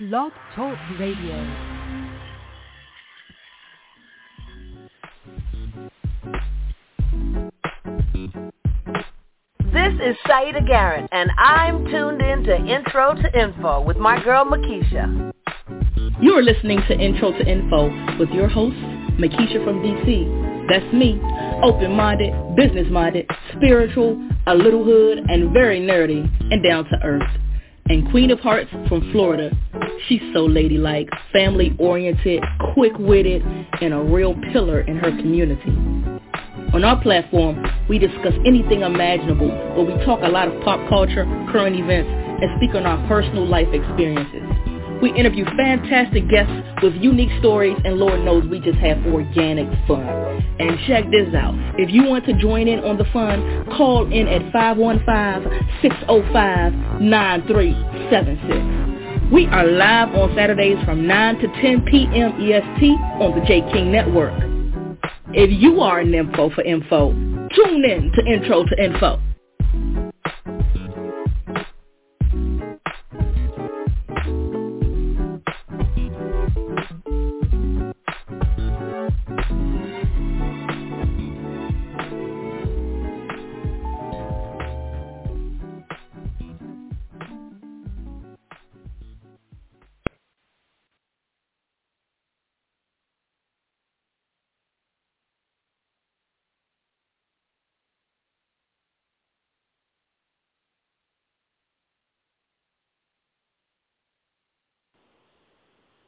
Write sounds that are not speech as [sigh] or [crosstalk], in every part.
Blog Talk Radio. This is Saida Garrett, and I'm tuned in to Intro to Info with my girl Mikeisha. You are listening to Intro to Info with your host, Mikeisha from DC. That's me, open-minded, business-minded, spiritual, a little hood, and very nerdy, and down to earth. And Queen of Hearts from Florida. She's so ladylike, family-oriented, quick-witted, and a real pillar in her community. On our platform, we discuss anything imaginable, but we talk a lot of pop culture, current events, and speak on our personal life experiences. We interview fantastic guests with unique stories, and Lord knows we just have organic fun. And check this out. If you want to join in on the fun, call in at 515-605-9376. We are live on Saturdays from 9 to 10 p.m. EST on the J. King Network. If you are an info for info, tune in to Intro to Info.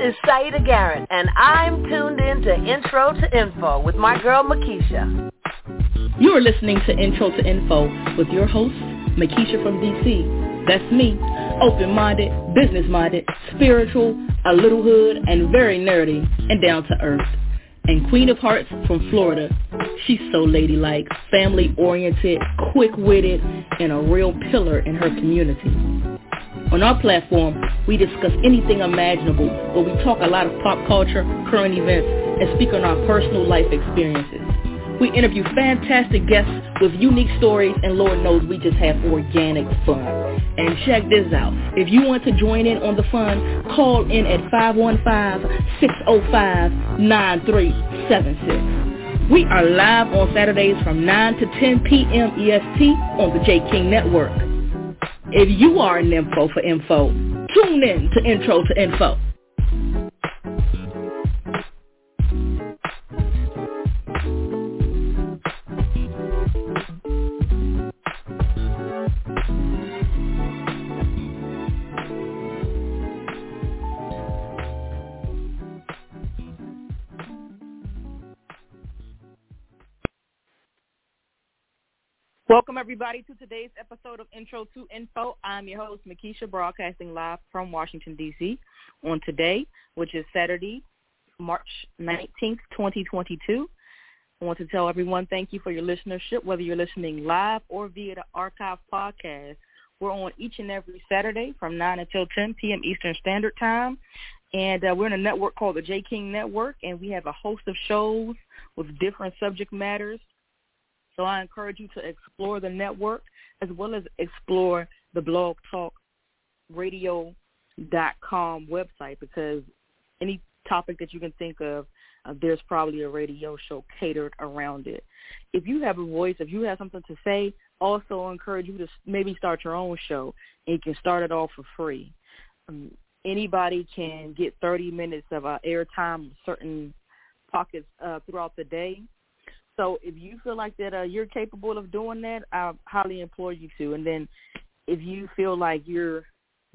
Is Saida Garrett, and I'm tuned in to Intro to Info with my girl Mikeisha. You are listening to Intro to Info with your host, Mikeisha from DC. That's me, open-minded, business-minded, spiritual, a little hood, and very nerdy, and down to earth. And Queen of Hearts from Florida. She's so ladylike, family-oriented, quick-witted, and a real pillar in her community. On our platform, we discuss anything imaginable, but we talk a lot of pop culture, current events, and speak on our personal life experiences. We interview fantastic guests with unique stories, and Lord knows we just have organic fun. And check this out. If you want to join in on the fun, call in at 515-605-9376. We are live on Saturdays from 9 to 10 p.m. EST on the J. King Network. If you are an info for info, tune in to Intro to Info. Everybody to today's episode of Intro to Info. I'm your host, Mikeisha, broadcasting live from Washington, D.C. on today, which is Saturday, March 19th, 2022. I want to tell everyone thank you for your listenership, whether you're listening live or via the archive podcast. We're on each and every Saturday from 9 until 10 p.m. Eastern Standard Time. And uh, we're in a network called the J. King Network, and we have a host of shows with different subject matters so I encourage you to explore the network as well as explore the blog talk radio.com website because any topic that you can think of, uh, there's probably a radio show catered around it. If you have a voice, if you have something to say, also encourage you to maybe start your own show and you can start it all for free. Um, anybody can get 30 minutes of uh, airtime certain pockets uh, throughout the day so if you feel like that uh, you're capable of doing that, I highly implore you to. And then if you feel like you're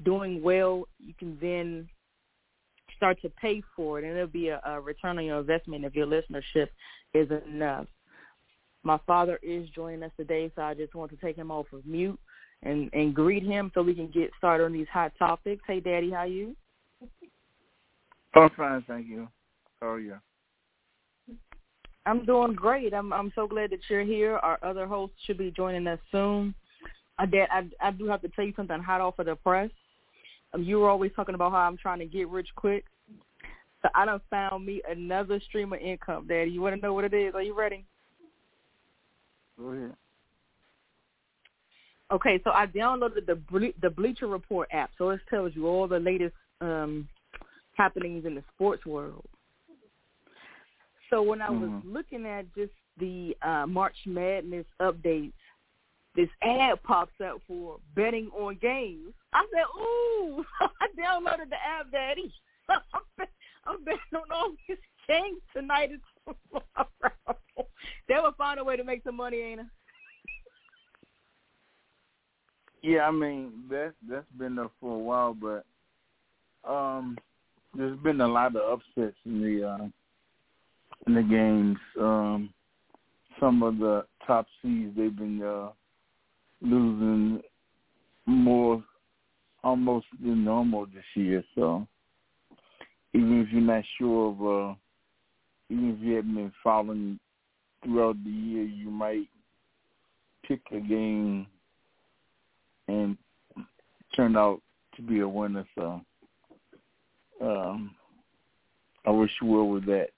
doing well, you can then start to pay for it, and it'll be a, a return on your investment if your listenership is enough. My father is joining us today, so I just want to take him off of mute and and greet him so we can get started on these hot topics. Hey, Daddy, how you? I'm fine, thank you. How are you? I'm doing great. I'm I'm so glad that you're here. Our other hosts should be joining us soon. I did. I, I do have to tell you something hot off of the press. Um, you were always talking about how I'm trying to get rich quick. So I done found me another stream of income, Daddy. You want to know what it is? Are you ready? Go ahead. Okay, so I downloaded the Ble- the Bleacher Report app, so it tells you all the latest um, happenings in the sports world. So when I was Mhm. looking at just the uh, March Madness updates, this ad pops up for betting on games. I said, "Ooh!" [laughs] I downloaded the app, Daddy. [laughs] I'm, bet- I'm betting on all these games tonight and [laughs] tomorrow. they will find a way to make some money, ain't it? Yeah, I mean that that's been there for a while, but um, there's been a lot of upsets in the uh, in the games. Um, some of the top seeds they've been uh, losing more almost than normal this year. So even if you're not sure of, uh, even if you haven't been following throughout the year, you might pick a game and turn out to be a winner. So um, I wish you well with that.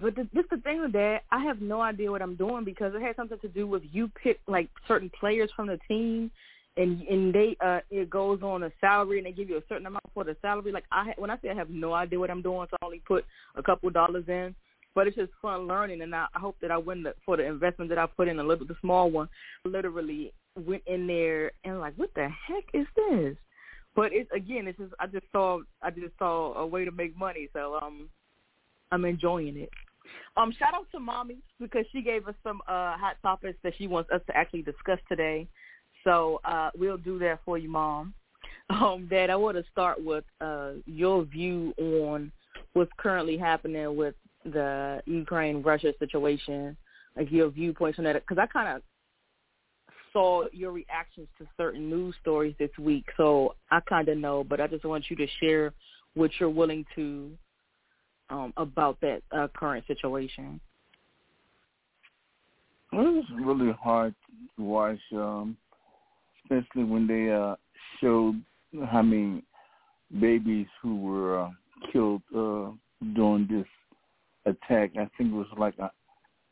But this the thing with that, I have no idea what I'm doing because it has something to do with you pick like certain players from the team, and and they uh it goes on a salary and they give you a certain amount for the salary. Like I when I say I have no idea what I'm doing, so I only put a couple dollars in. But it's just fun learning, and I, I hope that I win the, for the investment that I put in a little, the small one. Literally went in there and like, what the heck is this? But it's again, it's just I just saw I just saw a way to make money, so um, I'm enjoying it. Um, shout out to mommy because she gave us some uh hot topics that she wants us to actually discuss today. So uh we'll do that for you, mom. Um, Dad, I want to start with uh your view on what's currently happening with the Ukraine Russia situation, like your viewpoints on that, because I kind of saw your reactions to certain news stories this week, so I kind of know, but I just want you to share what you're willing to um, about that uh, current situation. Well, it was really hard to watch, um, especially when they uh, showed how many babies who were uh, killed uh, during this attack. I think it was like a,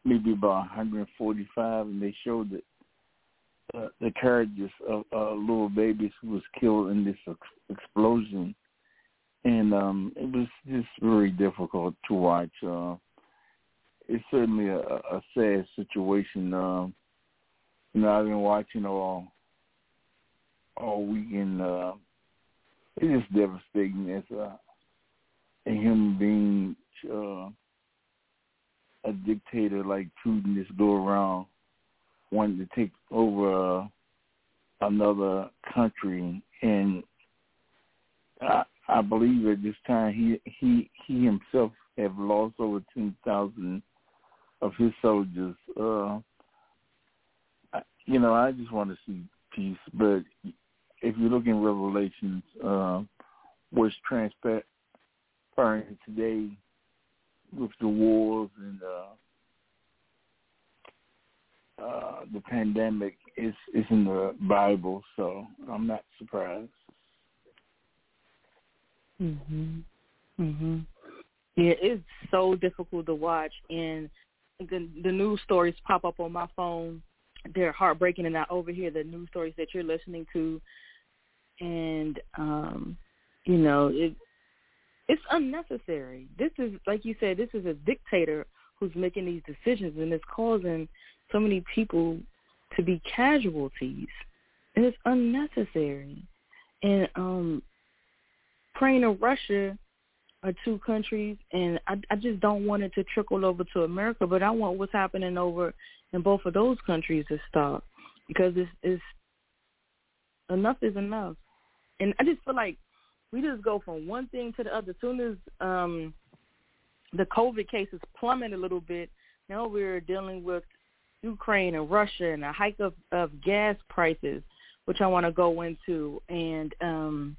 maybe about 145, and they showed it, uh, the carriages of uh, little babies who was killed in this ex- explosion, and um, it was just very difficult to watch. Uh, it's certainly a, a sad situation. Um, you know, I've been watching all all weekend. Uh, it's just devastating as a, a human being. Uh, a dictator like Putin just go around wanting to take over uh, another country, and I believe at this time he he he himself have lost over ten thousand of his soldiers. Uh, I, you know, I just want to see peace, but if you look in Revelations, uh, what's transpiring today with the wars and uh, uh, the pandemic is is in the Bible, so I'm not surprised. Mhm. Mhm. Yeah, it's so difficult to watch, and the the news stories pop up on my phone. They're heartbreaking, and I overhear the news stories that you're listening to, and um, you know it. It's unnecessary. This is, like you said, this is a dictator who's making these decisions, and it's causing so many people to be casualties, and it's unnecessary. And um, Ukraine and Russia are two countries, and I, I just don't want it to trickle over to America. But I want what's happening over in both of those countries to stop because it's, it's enough is enough. And I just feel like we just go from one thing to the other. As soon as um, the COVID cases plummet a little bit, now we're dealing with Ukraine and Russia and a hike of, of gas prices, which I want to go into, and um,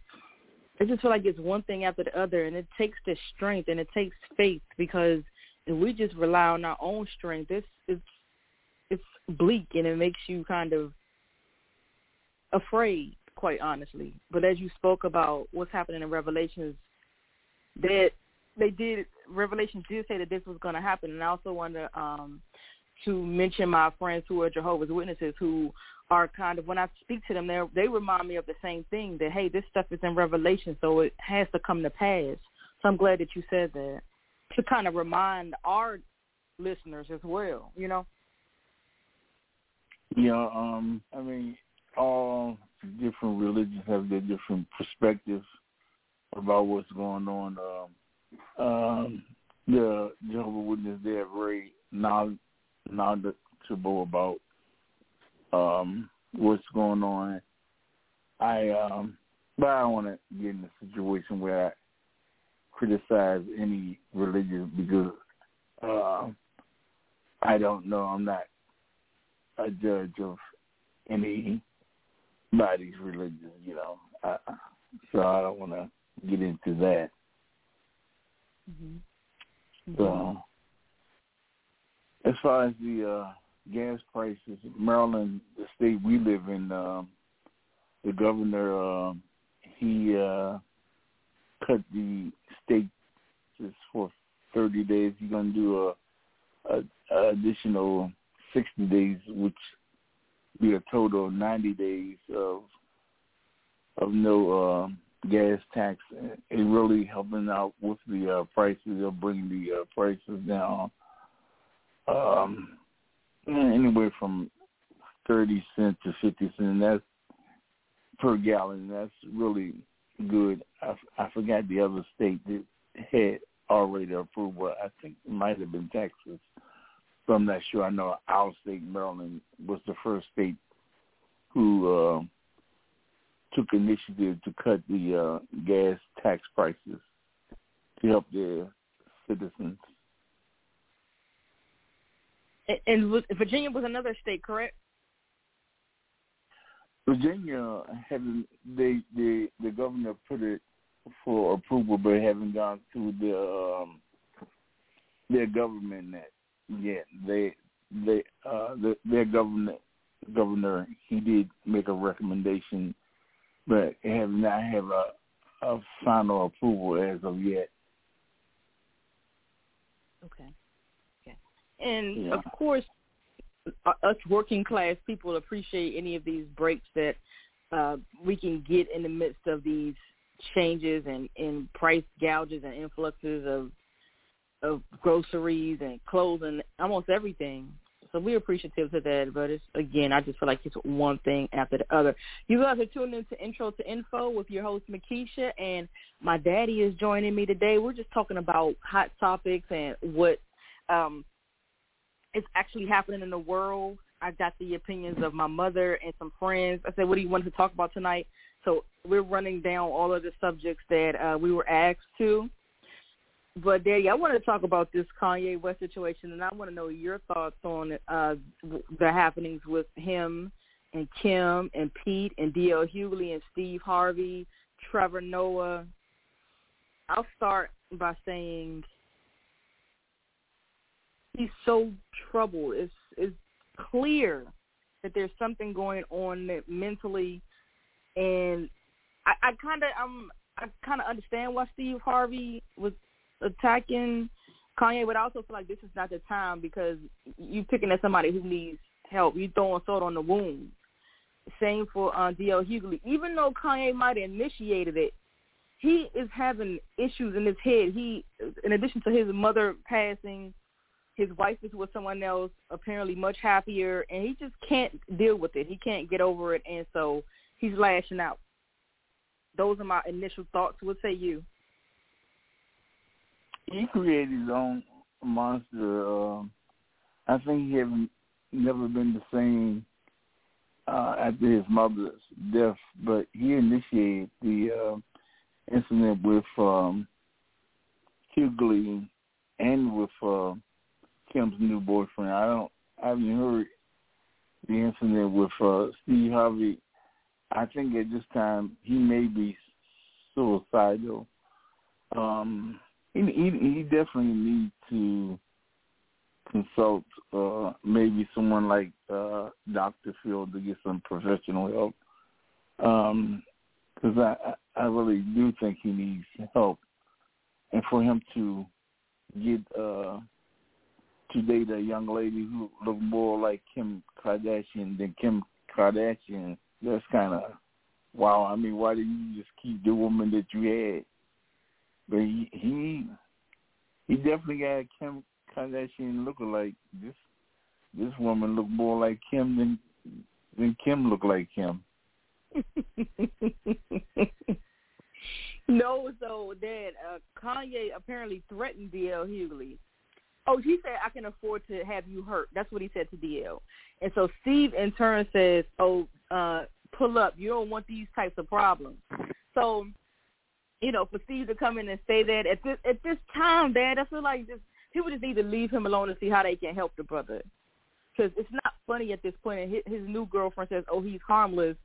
I just feel like it's one thing after the other, and it takes the strength and it takes faith because if we just rely on our own strength, it's it's it's bleak and it makes you kind of afraid, quite honestly. But as you spoke about what's happening in Revelations, that they did Revelation did say that this was going to happen, and I also want to um, to mention my friends who are Jehovah's Witnesses who are kind of when I speak to them, they they remind me of the same thing that hey, this stuff is in Revelation, so it has to come to pass. So I'm glad that you said that to kind of remind our listeners as well. You know. Yeah, um, I mean, all different religions have their different perspectives about what's going on. Um, um, the Jehovah Witness they are very knowledgeable about um, what's going on. I um, but I don't want to get in a situation where I criticize any religion because uh, I don't know. I'm not a judge of anybody's religion, you know. I, so I don't want to get into that. Mm-hmm. So, as far as the uh, gas prices, Maryland, the state we live in, um, the governor uh, he uh, cut the state just for 30 days. He's going to do a, a, a additional 60 days, which be a total of 90 days of of no uh, gas tax. It really helping out with the uh, prices. They'll bring the uh, prices down um, anywhere from 30 cents to 50 cents. That's per gallon. That's really good. I, I forgot the other state that had already approved. Well, I think it might have been Texas. So I'm not sure. I know our state, Maryland, was the first state who uh, took initiative to cut the uh, gas tax prices to help their citizens. And, Virginia was another state, correct? Virginia haven't. They the the governor put it for approval, but haven't gone through the um, their government yet. They they uh, the, their government governor he did make a recommendation, but have not have a a final approval as of yet. Okay. And yeah. of course, us working class people appreciate any of these breaks that uh, we can get in the midst of these changes and in price gouges and influxes of of groceries and clothes and almost everything. So we're appreciative to that, but it's again, I just feel like it's one thing after the other. You guys are tuning in to Intro to Info with your host Mikeisha, and my daddy is joining me today. We're just talking about hot topics and what um, is actually happening in the world. I got the opinions of my mother and some friends. I said, "What do you want to talk about tonight?" So we're running down all of the subjects that uh, we were asked to. But Daddy, I want to talk about this Kanye West situation, and I want to know your thoughts on uh, the happenings with him and Kim and Pete and D.L. Hughley and Steve Harvey, Trevor Noah. I'll start by saying he's so troubled. It's it's clear that there's something going on mentally, and I, I kind of um I kind of understand why Steve Harvey was attacking Kanye, but I also feel like this is not the time because you're picking at somebody who needs help. You're throwing salt on the wound. Same for uh, D.L. Hughley. Even though Kanye might have initiated it, he is having issues in his head. He, in addition to his mother passing, his wife is with someone else, apparently much happier, and he just can't deal with it. He can't get over it, and so he's lashing out. Those are my initial thoughts. What say you? he created his own monster. Uh, I think he had never been the same uh, after his mother's death, but he initiated the uh, incident with um, Hughley and with uh, Kim's new boyfriend. I don't, I haven't heard the incident with uh, Steve Harvey. I think at this time he may be suicidal. Um, he he, he definitely needs to consult uh, maybe someone like uh, Dr. Phil to get some professional help. Because um, I I really do think he needs help, and for him to get uh, to date a young lady who looked more like Kim Kardashian than Kim Kardashian, that's kind of wow. I mean, why didn't you just keep the woman that you had? But he he, he definitely got Kim Kardashian look like this. This woman look more like Kim than than Kim look like Kim. [laughs] no, so that uh, Kanye apparently threatened DL Hughley. Oh, he said, I can afford to have you hurt. That's what he said to DL. And so Steve in turn says, oh, uh, pull up. You don't want these types of problems. So, you know, for Steve to come in and say that at this at this time, Dad, I feel like just people just need to leave him alone and see how they can help the brother. Because it's not funny at this point. And his, his new girlfriend says, oh, he's harmless.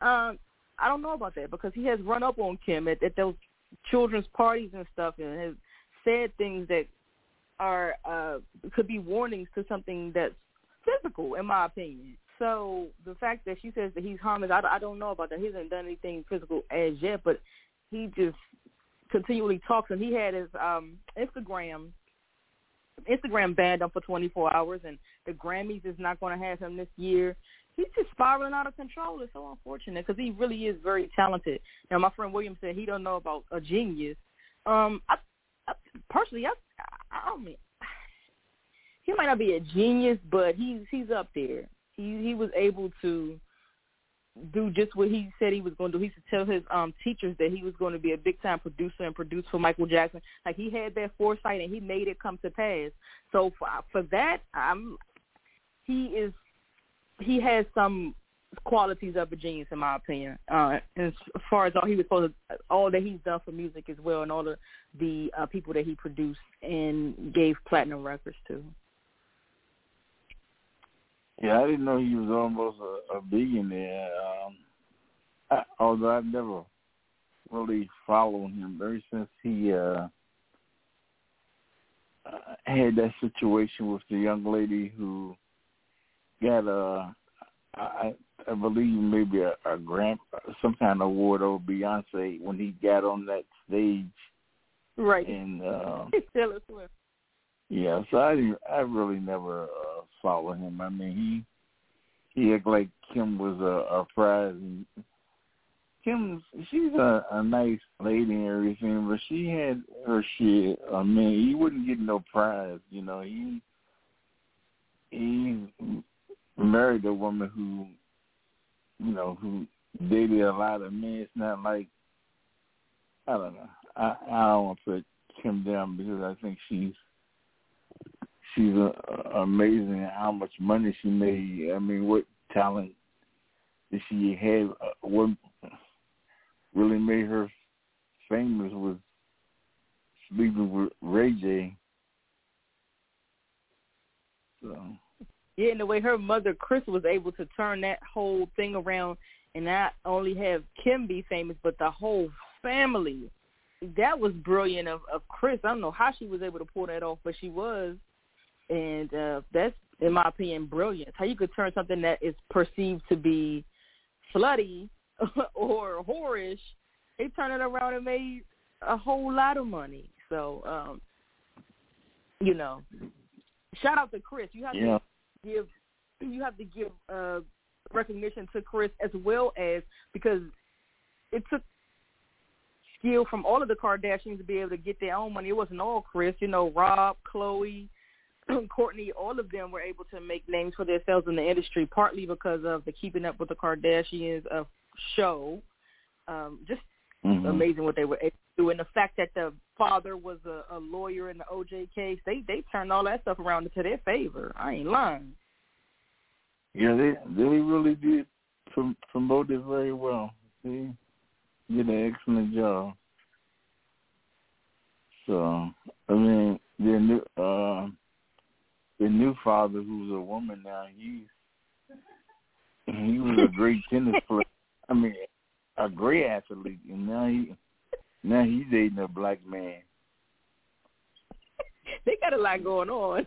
Um, I don't know about that because he has run up on Kim at, at those children's parties and stuff and has said things that are uh could be warnings to something that's physical in my opinion. So the fact that she says that he's harmless, I, I don't know about that. He hasn't done anything physical as yet, but he just continually talks and he had his um Instagram Instagram banned him for 24 hours and the Grammys is not going to have him this year. He's just spiraling out of control. It's so unfortunate because he really is very talented. Now, my friend William said he don't know about a genius. Um, I, personally, I, I don't mean, he might not be a genius, but he's he's up there. He he was able to do just what he said he was going to do. He used to tell his um teachers that he was going to be a big time producer and produce for Michael Jackson. Like he had that foresight and he made it come to pass. So for for that, I'm he is he has some qualities of a genius in my opinion. Uh, as far as all he was supposed to, all that he's done for music as well, and all the the uh, people that he produced and gave platinum records to. Yeah, I didn't know he was almost a, a billionaire. Um, I, although I've never really followed him ever since he uh, uh, had that situation with the young lady who got a, I, I believe maybe a, a grant, some kind of award over Beyonce when he got on that stage. Right. And uh, [laughs] Taylor Swift. Yeah, so I I really never uh, followed him. I mean, he he acted like Kim was a, a prize. And Kim, she's a, a nice lady and everything, but she had her shit. I mean, he wouldn't get no prize. You know, he he married a woman who, you know, who dated a lot of men. It's not like I don't know. I I don't want to put Kim down because I think she's she's uh, amazing how much money she made. I mean, what talent did she have? Uh, what really made her famous was sleeping with Ray J. So. Yeah, and the way her mother Kris was able to turn that whole thing around and not only have Kim be famous, but the whole family. That was brilliant of, of Kris. I don't know how she was able to pull that off, but she was and uh, that's, in my opinion, brilliant. How you could turn something that is perceived to be slutty [laughs] or whorish, they turn it around and made a whole lot of money. So, um, you know, shout out to Kris. You have yeah. to give you have to give uh, recognition to Kris as well as because it took skill from all of the Kardashians to be able to get their own money. It wasn't all Kris, you know, Rob, Khloe, [clears throat] Kourtney, all of them were able to make names for themselves in the industry, partly because of the Keeping Up with the Kardashians uh, show. Um, just mm-hmm. amazing what they were able to do, and the fact that the father was a, a lawyer in the OJ case, they they turned all that stuff around to their favor. I ain't lying. Yeah, they they really did promote it very well. They did an excellent job. So I mean, the new. Uh, the new father, who's a woman now, he's he was a great tennis [laughs] player. I mean, a great athlete, and now he Now he's dating a black man. [laughs] they got a lot going on.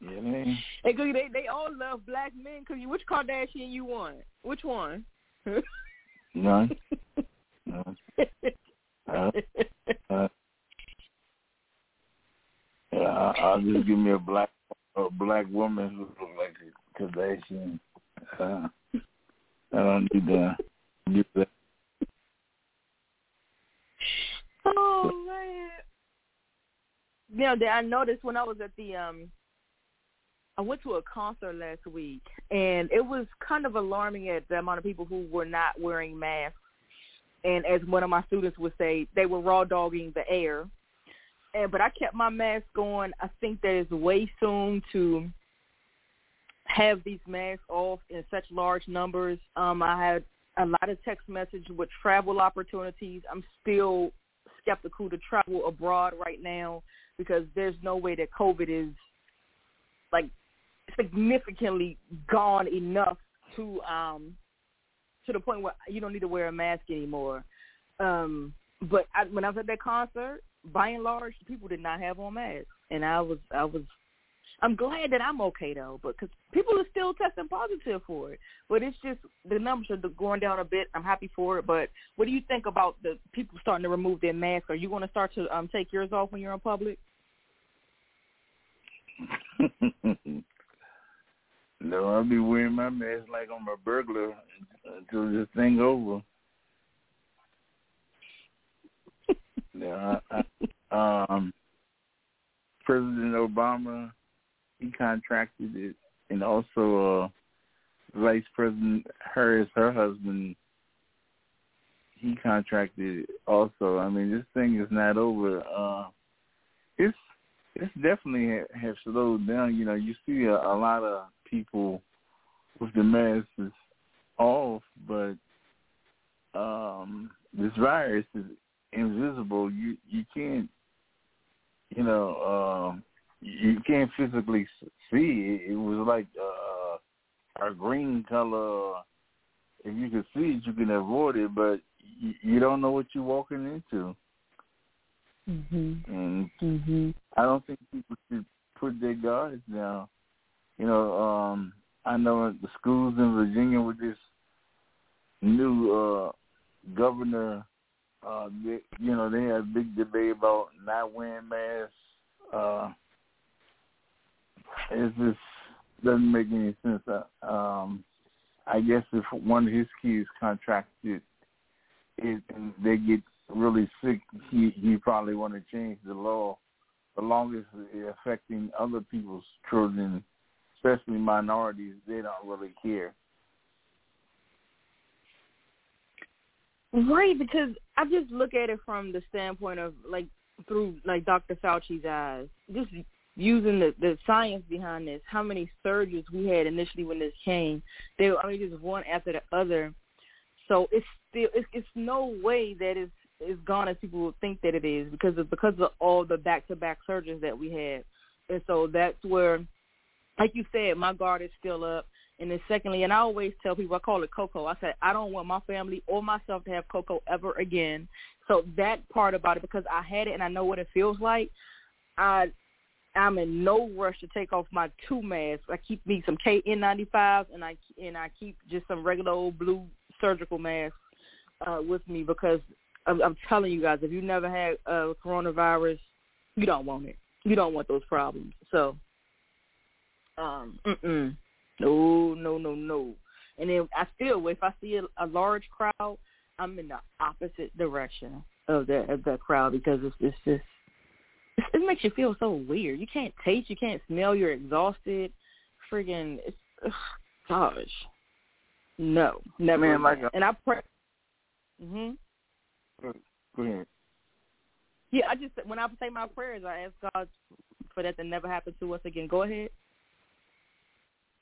Yeah, man. [laughs] They go- they they all love black men. Cause you, which Kardashian you want? Which one? [laughs] None. None. Uh, uh, I- I'll just give me a black a black woman who looks like a Kardashian. Uh, I don't need to do that. oh man. Yeah, then I noticed when I was at the um I went to a concert last week and it was kind of alarming at the amount of people who were not wearing masks. And as one of my students would say, they were raw dogging the air. And but I kept my mask on. I think that it's way soon to have these masks off in such large numbers. Um I had a lot of text message with travel opportunities. I'm still skeptical to travel abroad right now because there's no way that COVID is like significantly gone enough to um to the point where you don't need to wear a mask anymore. Um but I, when I was at that concert, by and large, people did not have on masks, and I was I was I'm glad that I'm okay though, because people are still testing positive for it. But it's just the numbers are going down a bit. I'm happy for it. But what do you think about the people starting to remove their masks? Are you going to start to um take yours off when you're in public? [laughs] no, I'll be wearing my mask like I'm a burglar until this thing over. [laughs] yeah, I, I, um, President Obama, he contracted it, and also uh, Vice President Harris, her husband, he contracted it also. I mean, this thing is not over. Uh, it's it's definitely ha- have slowed down. You know, you see a, a lot of people with the masks off, but um, this virus is invisible. You you can't, you know, uh, you can't physically see it. It was like uh, a green color. If you could see it, you can avoid it, but you, you don't know what you're walking into. Mhm. And Mhm. I don't think people should put their guards down. You know, um, I know the schools in Virginia with this new uh governor, uh, they, you know, they had a big debate about not wearing masks. Uh, it just doesn't make any sense. Uh, um, I guess if one of his kids contracted it and they get really sick, he he probably want to change the law. The longest it's affecting other people's children, especially minorities, they don't really care. Right, because I just look at it from the standpoint of like through like Dr. Fauci's eyes, just using the the science behind this. How many surges we had initially when this came? They, were I mean, just one after the other. So it's still it's it's no way that it's it's gone as people would think that it is because of because of all the back to back surges that we had, and so that's where, like you said, my guard is still up. And then secondly, and I always tell people, I call it cocoa. I said, I don't want my family or myself to have cocoa ever again. So that part about it, because I had it and I know what it feels like, I, I'm in no rush to take off my two masks. I keep me some KN95s and I and I keep just some regular old blue surgical masks uh, with me because I'm, I'm telling you guys, if you never had uh, coronavirus, you don't want it. You don't want those problems. So, um. No, no, no, no. And then I still, if I see a, a large crowd, I'm in the opposite direction of that of that crowd because it's it's just it, it makes you feel so weird. You can't taste, you can't smell, you're exhausted. Friggin', it's ugh, gosh, no, never. Man, like and I pray. Mhm. Go ahead. Yeah, I just when I say my prayers, I ask God for that to never happen to us again. Go ahead.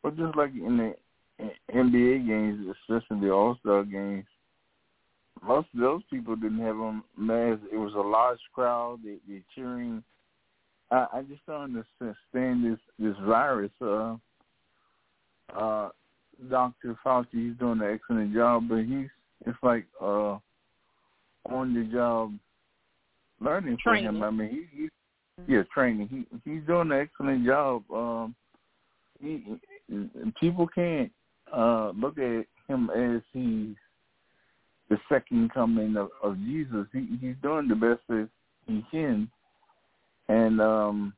Well, just like in the NBA games, especially the All Star games, most of those people didn't have on masks. It was a large crowd. They they cheering. I, I just don't understand this this virus. Uh, uh, Dr. Fauci, he's doing an excellent job, but he's it's like uh, on the job learning Training. for him. I mean, he, he yeah, training. He he's doing an excellent job. Um, he, people can't uh look at him as he's the second coming of, of Jesus. He he's doing the best that he can, and um,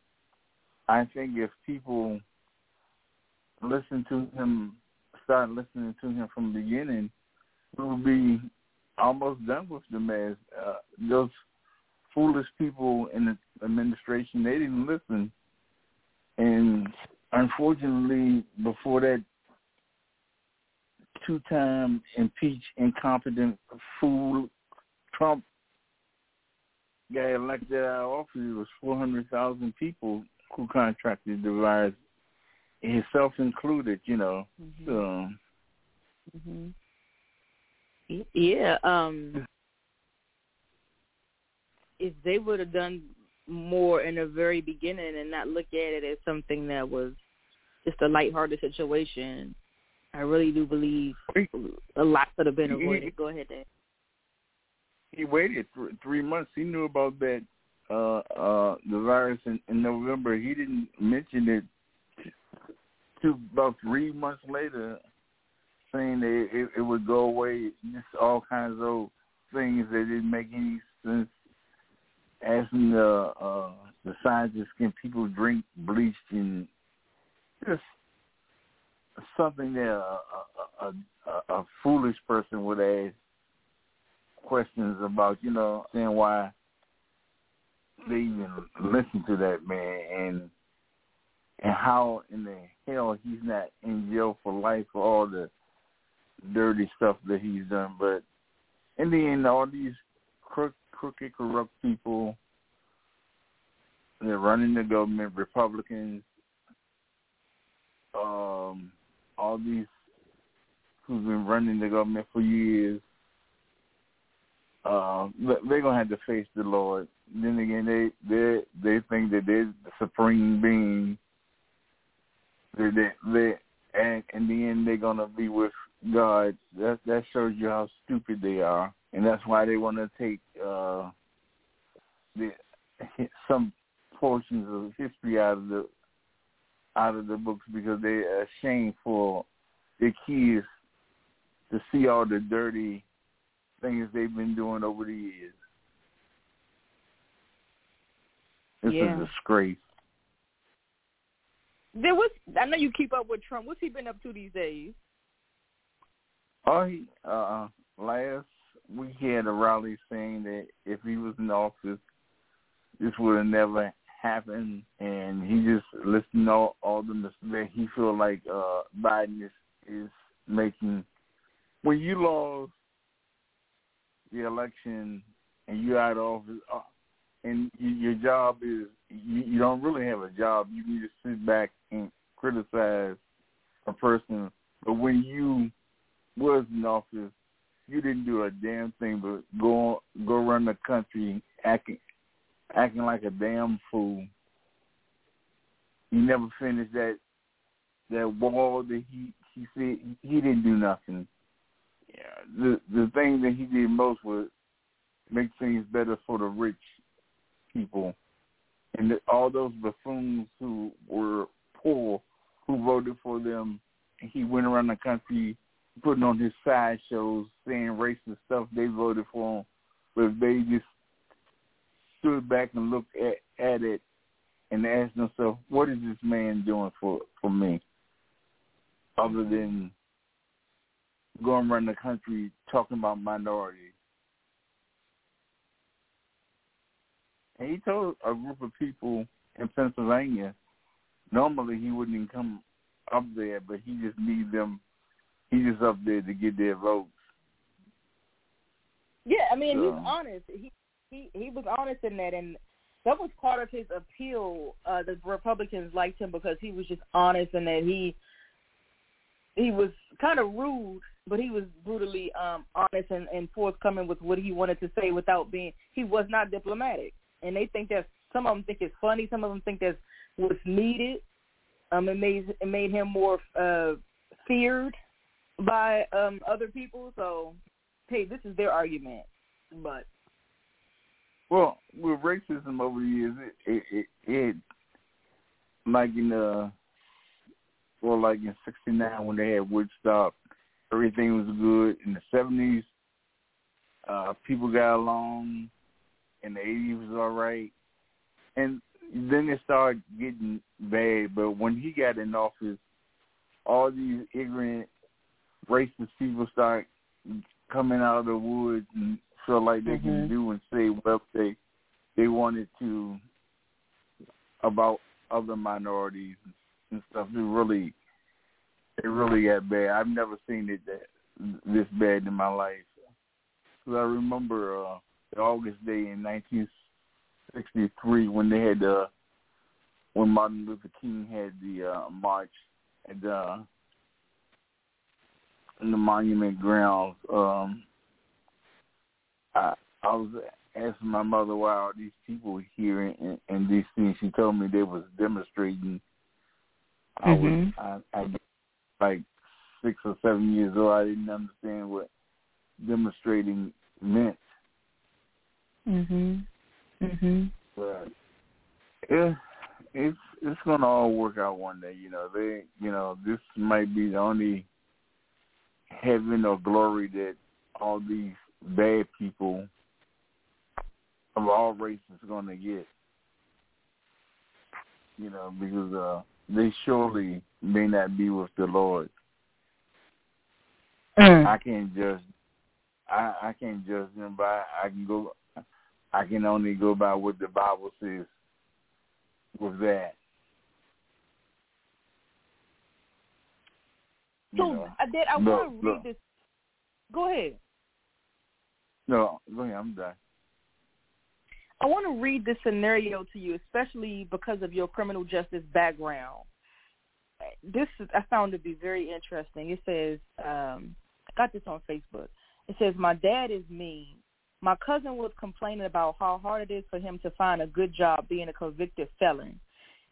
I think if people listen to him, start listening to him from the beginning, we will be almost done with the mess. Uh, those foolish people in the administration, they didn't listen. And unfortunately, before that two-time impeached, incompetent fool Trump got elected out of office, it was 400,000 people who contracted the virus, himself included, you know. Mhm. So, hmm Yeah. Um, if they would have done more in the very beginning and not look at it as something that was just a lighthearted situation, I really do believe a lot could have been avoided. Go ahead, Dave. he waited th- three months. He knew about that uh uh the virus in, in November. He didn't mention it to about three months later, saying that it, it would go away. Just all kinds of things that didn't make any sense. Asking the uh the scientists, can people drink bleach and just something that a a, a, a, foolish person would ask questions about, you know, saying why they even listen to that man and and how in the hell he's not in jail for life for all the dirty stuff that he's done. But in the end, all these crook, crooked, corrupt people, they're running the government, Republicans, um, all these who've been running the government for years, uh, they're gonna have to face the Lord. Then again, they they they think that they're the supreme being. They they, they and in the end they're gonna be with God. That that shows you how stupid they are, and that's why they want to take uh, the [laughs] some portions of history out of the out of the books because they're ashamed for their kids to see all the dirty things they've been doing over the years. This Yeah. is a disgrace. There was. I know you keep up with Trump. What's he been up to these days? Oh, he uh, last week he had a rally saying that if he was in office, this would have never happened, and he just listened to all, all the mistakes he feel like uh, Biden is is making. When you lost the election and you out of office, uh, and you, your job is you, you don't really have a job. You need to sit back and criticize a person. But when you was in office, you didn't do a damn thing but go go run the country acting acting like a damn fool. He never finished that that wall that he he said he didn't do nothing. Yeah, the the thing that he did most was make things better for the rich people, and the, all those buffoons who were poor who voted for them. He went around the country putting on his side shows, saying racist stuff. They voted for him, but they just stood back and looked at at it and asked themselves, "What is this man doing for for me?" Other than going around the country talking about minorities. And he told a group of people in Pennsylvania, normally he wouldn't even come up there, but he just needs them. He's just up there to get their votes. Yeah, I mean So- he's honest. He he he was honest in that, and that was part of his appeal. Uh, the Republicans liked him because he was just honest in that he he was kind of rude, but he was brutally um honest and, and forthcoming with what he wanted to say without being. He was not diplomatic, and they think that some of them think it's funny. Some of them think that's what's needed. Um, it made it made him more uh feared by um other people. So, hey, this is their argument, but Well, with racism over the years, it it, it, it like in the well, like in '69 when they had Woodstock, everything was good. In the '70s, uh, people got along. In the '80s was all right, and then it started getting bad. But when he got in office, all these ignorant, racist people start coming out of the woods and feel like they Mhm. can do and say what they they wanted to about other minorities and stuff. It really, it really got bad. I've never seen it that this bad in my life. Cause I remember uh, the August day in 1963 when they had uh, when Martin Luther King had the uh, march at uh, in the monument grounds. Um, I I was asking my mother why all these people were here in, in D.C. She told me they was demonstrating. I was Mhm. I, I like six or seven years old. I didn't understand what demonstrating meant, Mhm. Mhm. but it, it's it's gonna all work out one day. You know, they you know this might be the only heaven or glory that all these bad people of all races are gonna get. You know, because uh they surely may not be with the Lord. Mm. I can't judge. I I can't judge them by. I can go. I can only go by what the Bible says. With that, you So know. I did. I want to read look. this. Go ahead. No, go ahead. I'm done. I want to read this scenario to you, especially because of your criminal justice background. This is, I found to be very interesting. It says, um, I got this on Facebook. It says, my dad is mean. My cousin was complaining about how hard it is for him to find a good job being a convicted felon.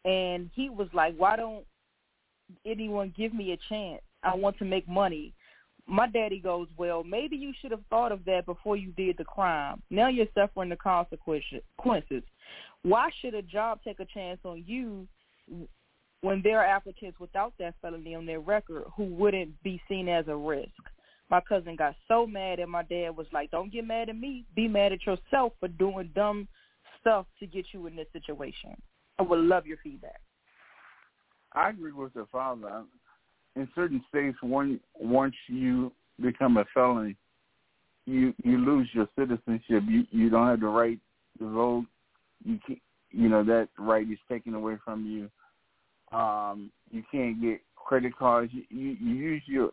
And he was like, why don't anyone give me a chance? I want to make money. My daddy goes, well, maybe you should have thought of that before you did the crime. Now you're suffering the consequences. Why should a job take a chance on you when there are applicants without that felony on their record who wouldn't be seen as a risk? My cousin got so mad and my dad was like, don't get mad at me. Be mad at yourself for doing dumb stuff to get you in this situation. I would love your feedback. I agree with the father. In certain states, when once you become a felon, you you lose your citizenship. You you don't have the right to vote. You can you know that right is taken away from you. Um, you can't get credit cards. You, you, you use your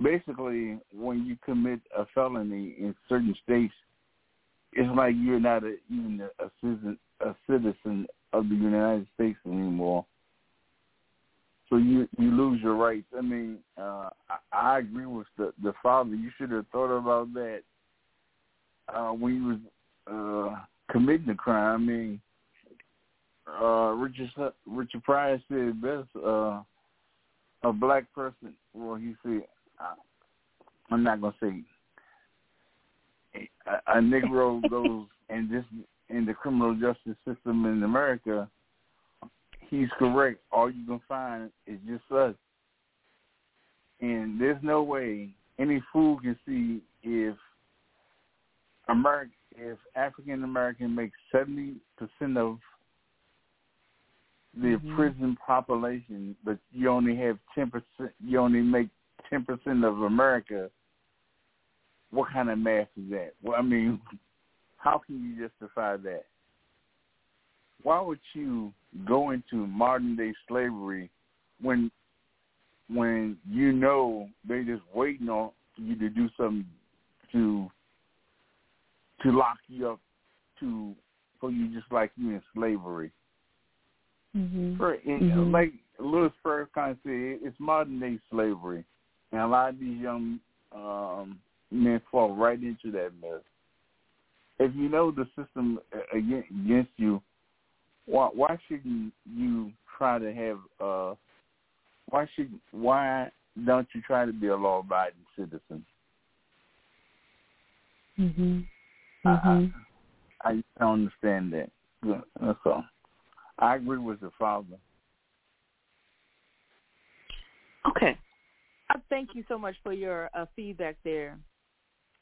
basically when you commit a felony in certain states, it's like you're not a, even a citizen a citizen of the United States anymore. So you you lose your rights. I mean, uh, I, I agree with the the father. You should have thought about that uh, when you was uh, committing the crime. I mean, uh, Richard Richard Pryor said best. Uh, a black person. Well, he said, uh, I'm not gonna say a, a Negro [laughs] goes and this in the criminal justice system in America he's correct. All you can find is just us. And there's no way any fool can see if America, if African American makes seventy percent of the Mhm. prison population, but you only have ten percent. You only make ten percent of America. What kind of math is that? Well, I mean, [laughs] how can you justify that? Why would you go into modern day slavery when when you know they just waiting on you to do something to to lock you up to for you just like you in slavery. Mm-hmm. For it, Mhm. like Louis Farrakhan said, it's modern day slavery, and a lot of these young um, men fall right into that mess. If you know the system against you, why why shouldn't you try to have uh why should why don't you try to be a law abiding citizen? Mhm. I- Mhm. I don't understand that. That's all. I agree with the father. Okay. I thank you so much for your uh, feedback there.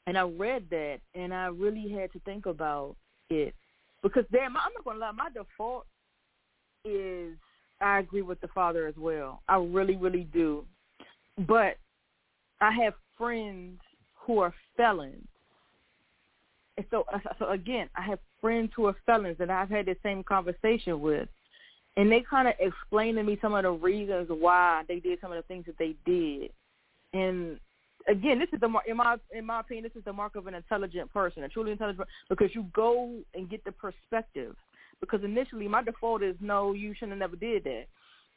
And I read that, and I really had to think about it because there, I'm not to lie, my default is I agree with the father as well. I really, really do. But I have friends who are felons. And so, uh, so again, I have friends who are felons and I've had the same conversation with, and they kind of explain to me some of the reasons why they did some of the things that they did. And again, this is the in my in my opinion, this is the mark of an intelligent person, a truly intelligent, person, because you go and get the perspective. Because initially, my default is no, you shouldn't have never did that.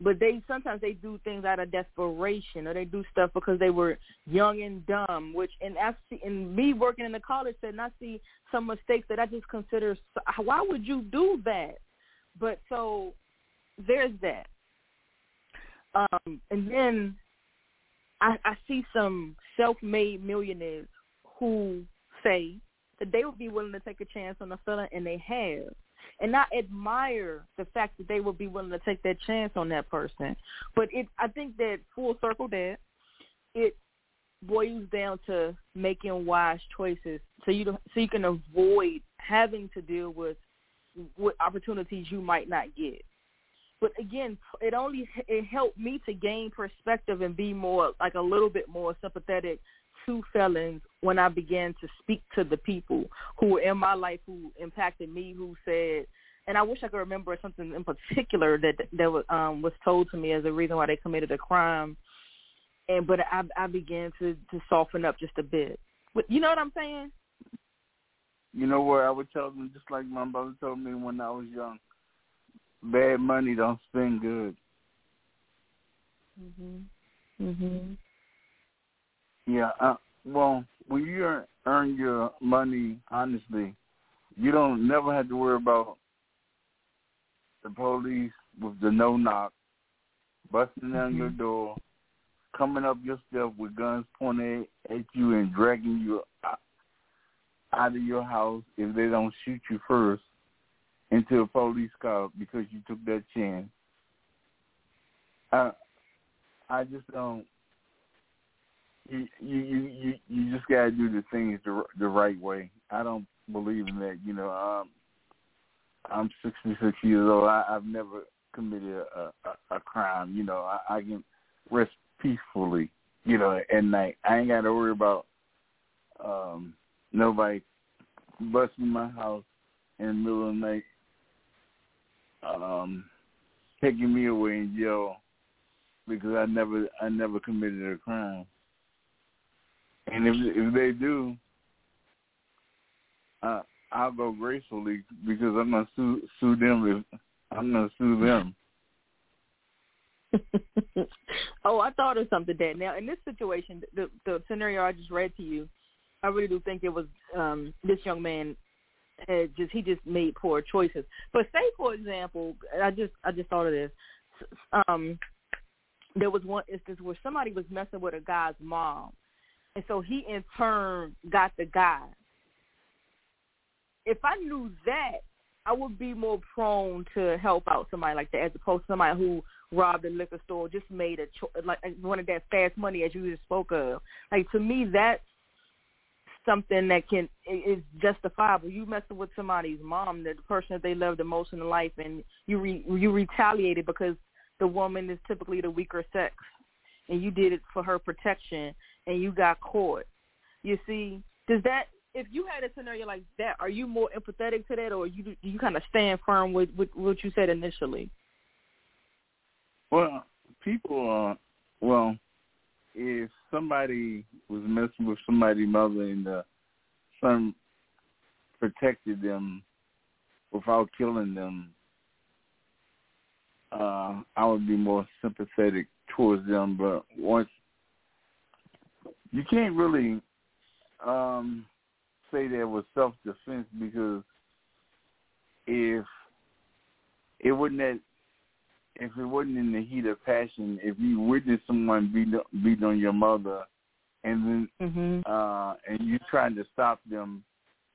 But they sometimes they do things out of desperation or they do stuff because they were young and dumb which and I see and me working in the college and I see some mistakes that I just consider why would you do that? But so there's that. Um and then I I see some self-made millionaires who say that they would be willing to take a chance on a fella and they have and I admire the fact that they would be willing to take that chance on that person. But it, I think that full circle that it boils down to making wise choices, so you so you can avoid having to deal with what opportunities you might not get. But again, it only it helped me to gain perspective and be more like a little bit more sympathetic to felons when I began to speak to the people who were in my life who impacted me, who said, and I wish I could remember something in particular that that was, um, was told to me as a reason why they committed a crime, and but I I began to to soften up just a bit. But you know what I'm saying? You know what I would tell them, just like my brother told me when I was young. Bad money don't spend good. Mhm. Mhm. Yeah. Uh, well, when you earn, earn your money honestly, you don't never have to worry about the police with the no knock, busting down mm-hmm. your door, coming up your steps with guns pointed at you and dragging you out of your house if they don't shoot you first into a police car because you took that chance. I I just don't you you you you just gotta do the things the the right way. I don't believe in that. You know, um, I'm 66 years old. I, I've never committed a, a, a crime. You know, I, I can rest peacefully. You know, at night. I ain't got to worry about um nobody busting my house in the middle of the night, um, taking me away in jail because I never I never committed a crime. And if if they do, uh, I'll go gracefully because I'm gonna sue sue them. If I'm gonna sue them. [laughs] oh, I thought of something, Dad. Now, in this situation, the the scenario I just read to you, I really do think it was um this young man had just he just made poor choices. But say, for example, I just I just thought of this. Um, there was one instance where somebody was messing with a guy's mom, and so he in turn got the guy. If I knew that, I would be more prone to help out somebody like that as opposed to somebody who robbed a liquor store, just made a cho- like of that fast money as you just spoke of. Like to me, that's something that can is justifiable. You messing with somebody's mom, the person that they love the most in life, and you re, you retaliated because the woman is typically the weaker sex, and you did it for her protection and you got caught. You see, does that if you had a scenario like that, are you more empathetic to that, or you do you kind of stand firm with, with what you said initially? Well, people are well. If somebody was messing with somebody's mother and the son protected them without killing them, uh, I would be more sympathetic towards them. But once you can't really um, say that was self defense because if it wouldn't have, if it wasn't in the heat of passion, if you witnessed someone beat beat on your mother, and then mm-hmm. uh, and you trying to stop them,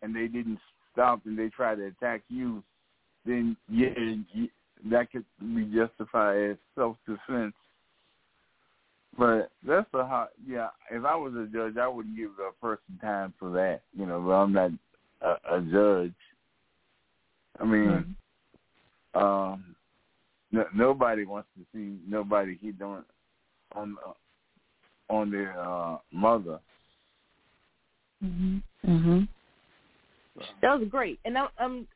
and they didn't stop and they try to attack you, then yeah, you, that could be justified as self defense. But that's a hot. Yeah, if I was a judge, I wouldn't give a person time for that. You know, but I'm not a, a judge. I mean, mm-hmm. um, no, nobody wants to see nobody hit on on on their uh, mother. Mhm. Mhm. That was great, and I, um,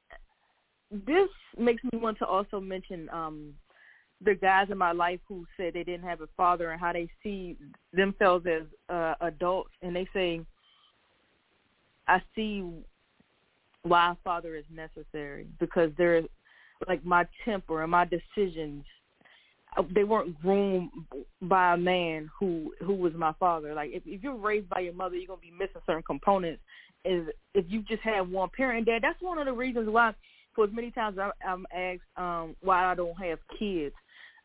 this makes me want to also mention um the guys in my life who said they didn't have a father and how they see themselves as uh, adults, and they say, "I see why a father is necessary because they're like my temper and my decisions uh, they weren't groomed by a man who who was my father. Like if if you're raised by your mother, you're gonna be missing certain components. Is if you just have one parent, dad. That's one of the reasons why, for as many times I, I'm asked um, why I don't have kids.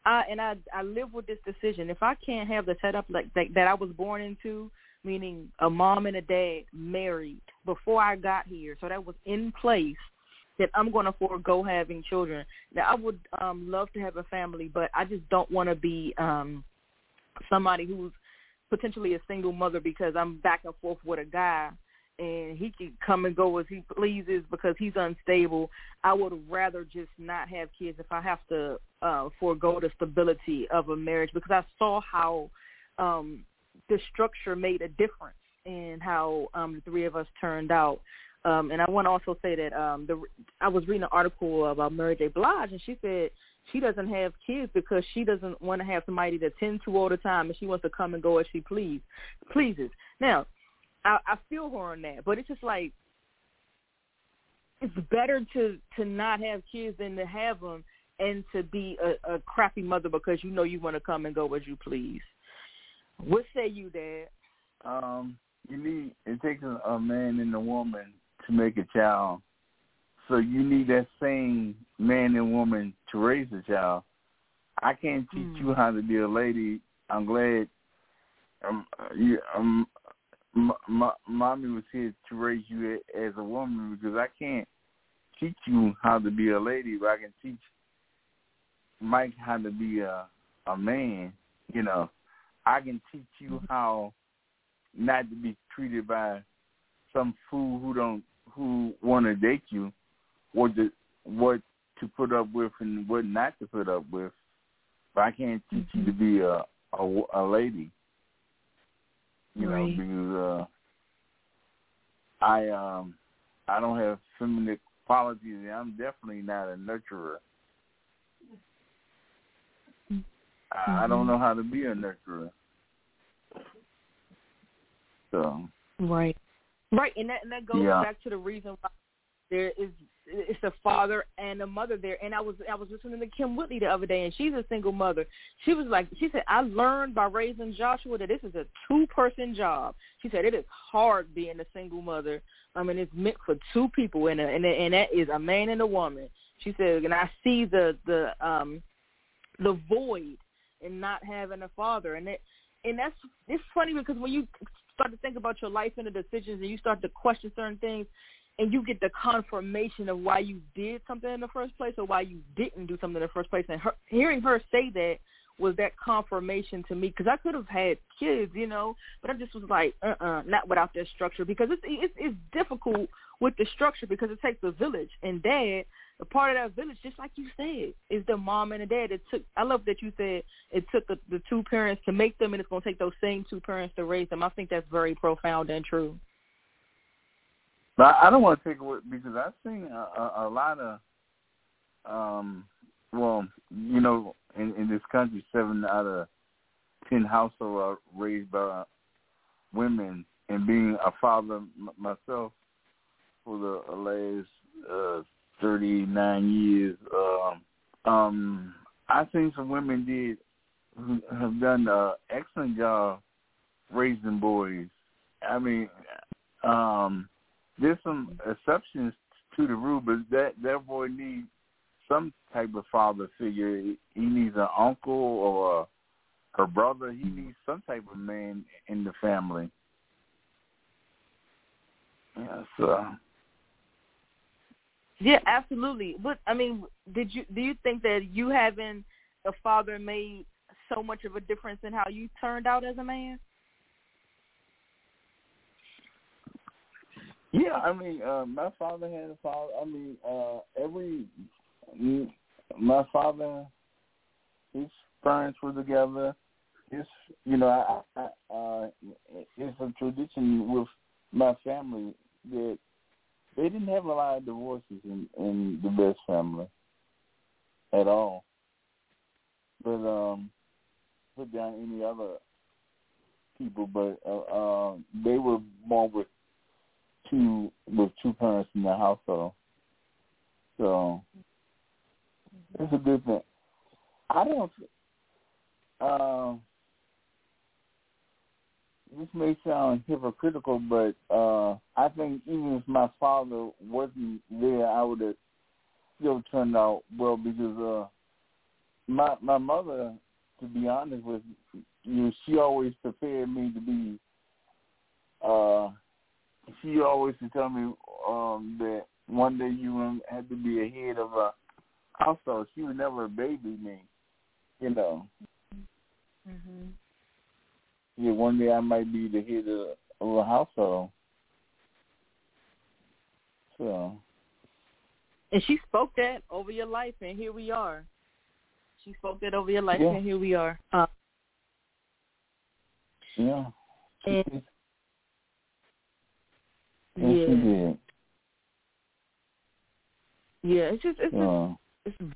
I and I I live with this decision. If I can't have the setup like that, that I was born into, meaning a mom and a dad married before I got here, so that was in place that I'm going to forego having children. Now, I would um love to have a family, but I just don't want to be um somebody who's potentially a single mother because I'm back and forth with a guy and he can come and go as he pleases because he's unstable. I would rather just not have kids if I have to uh forego the stability of a marriage because I saw how um the structure made a difference in how um the three of us turned out. Um, and I want to also say that um, the I was reading an article about Mary J. Blige, and she said she doesn't have kids because she doesn't want to have somebody to tend to all the time, and she wants to come and go as she please pleases. Now, I, I feel her on that, but it's just like it's better to to not have kids than to have them and to be a, a crappy mother because you know you want to come and go as you please. What say you, Dad? Um, you need it takes a, a man and a woman to make a child. So you need that same man and woman to raise a child. I can't teach mm. you how to be a lady. I'm glad um, you, um, m- m- mommy was here to raise you as a woman because I can't teach you how to be a lady, but I can teach Mike how to be a a man. You know, I can teach you mm-hmm. how not to be treated by some fool who don't who want to date you, what to what to put up with and what not to put up with. But I can't teach mm-hmm. you to be a, a a lady. You right. know, because uh, I um I don't have feminine qualities. And I'm definitely not a nurturer. Mm-hmm. I, I don't mm-hmm. know how to be a nurturer. So right. Right, and that and that goes yeah. back to the reason why there is it's a father and a mother there. And I was I was listening to Kym Whitley the other day, and she's a single mother. She was like, she said, I learned by raising Joshua that this is a two person job. She said it is hard being a single mother. I mean, it's meant for two people, and a, and a, and that is a man and a woman. She said, and I see the the um the void in not having a father, and it and that's it's funny because when you start to think about your life and the decisions and you start to question certain things and you get the confirmation of why you did something in the first place or why you didn't do something in the first place. And her, hearing her say that was that confirmation to me because I could have had kids, you know, but I just was like, uh, uh-uh, uh not without that structure because it's it's it's difficult with the structure because it takes a village and dad a part of that village, just like you said, is the mom and the dad. It took. I love that you said it took the, the two parents to make them, and it's going to take those same two parents to raise them. I think that's very profound and true. But I don't want to take away because I've seen a, a, a lot of, um, well, you know, in, in this country, seven out of ten households are raised by women, and being a father myself for the last uh, 39 years. Uh, um, I think some women did have done an excellent job raising boys. I mean, um, there's some exceptions to the rule, but that that boy needs some type of father figure. He needs an uncle or a, her brother. He needs some type of man in the family. Yeah, so Yeah, absolutely. But I mean, did you do you think that you having a father made so much of a difference in how you turned out as a man? Yeah, I mean, uh, my father had a father. I mean, uh, every my father, his parents were together. It's you know, I, I, uh, it's a tradition with my family that they didn't have a lot of divorces in, in the Best family at all. But um, put down any other people, but uh, uh, they were born with two with two parents in the household. So it's a good thing. I don't. Uh, this may sound hypocritical, but uh, I think even if my father wasn't there, I would have still turned out well because uh, my my mother, to be honest with you, she always prepared me to be. Uh, she always would tell me um, that one day you had to be a head of a household. She would never baby me, you know. Mhm. Yeah, one day I might be the head of, a household. So. And she spoke that over your life, and here we are. She spoke that over your life, Yeah. and here we are. Uh, Yeah. And- Yes, yeah, she did. yeah. It's just it's just it's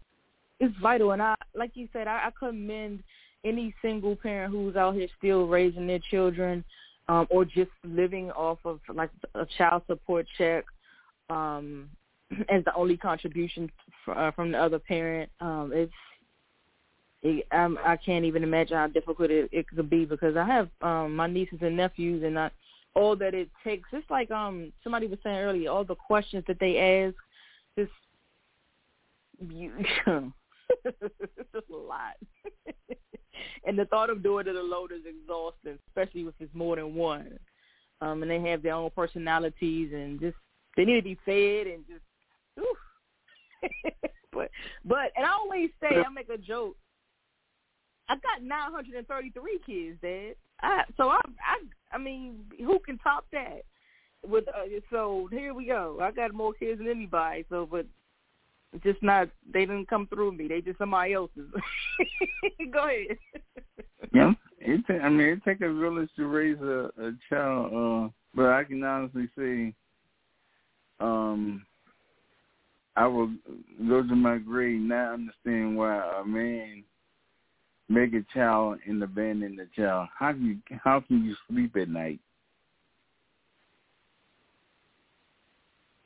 it's vital, and I like you said, I, I commend any single parent who's out here still raising their children, um, or just living off of like a child support check, um, [clears throat] as the only contribution f- uh, from the other parent. Um, it's it, um, I can't even imagine how difficult it, it could be because I have um, my nieces and nephews, and I, all that it takes. It's like um somebody was saying earlier, all the questions that they ask, just you. [laughs] it's just a lot. [laughs] and the thought of doing it alone is exhausting, especially if it's more than one. Um, and they have their own personalities and just they need to be fed and just oof. [laughs] but but and I always say I make a joke. I got nine hundred and thirty three kids, Dad. I so I I I mean, who can top that? With uh, so here we go. I got more kids than anybody. So, but just not they didn't come through me. They just somebody else's. [laughs] Go ahead. yeah, it. I mean, it takes a village to raise a, a child. Uh, but I can honestly say, um, I will go to my grave now. Understand why a man make a child and abandon the child. How you? How can you sleep at night?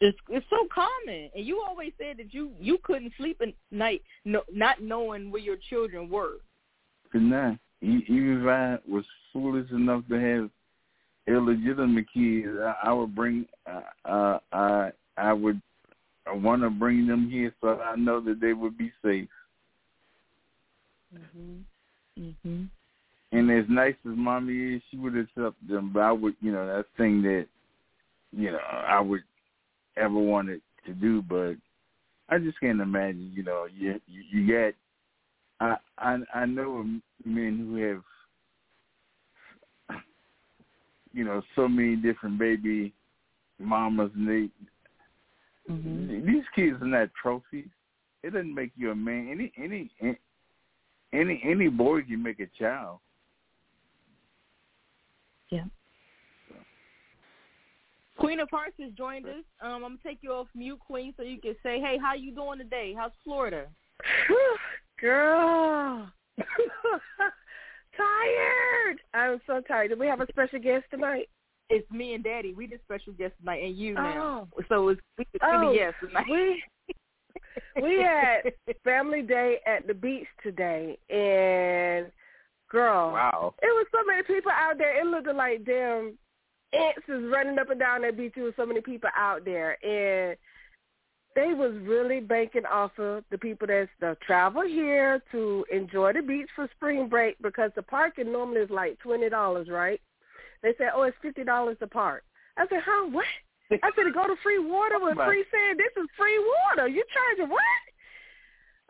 It's it's so common, and you always said that you you couldn't sleep at night, no, not knowing where your children were. Night. E- Even if I was foolish enough to have illegitimate kids, I, I would bring. Uh, uh, I I would I want to bring them here so I know that they would be safe. Mhm. Mhm. And as nice as mommy is, she would accept them. But I would, you know, that thing that, you know, I would ever wanted to do. But I just can't imagine, you know, you you, you get. I I I know of men who have, you know, so many different baby mamas, and they Mhm. these kids are not trophies. It doesn't make you a man. Any any any any boy can make a child. Queen of Hearts has joined us. Um, I'm gonna take you off mute, Queen, so you can say, "Hey, how you doing today? How's Florida?" [sighs] Girl. [laughs] tired. I'm so tired. Do we have a special guest tonight? It's me and Daddy. We the special guest tonight, and you now. Oh. So it's we, we Oh, the yes tonight. we we had [laughs] family day at the beach today, and girl, Wow. it was so many people out there. It looked like damn ants is running up and down that beach. There was so many people out there, and they was really banking off of the people that's the travel here to enjoy the beach for spring break because the parking normally is like twenty dollars, right? They said, oh, it's fifty dollars a park. I said, huh, what? I said to go to free water with free sand. This is free water. You charging what?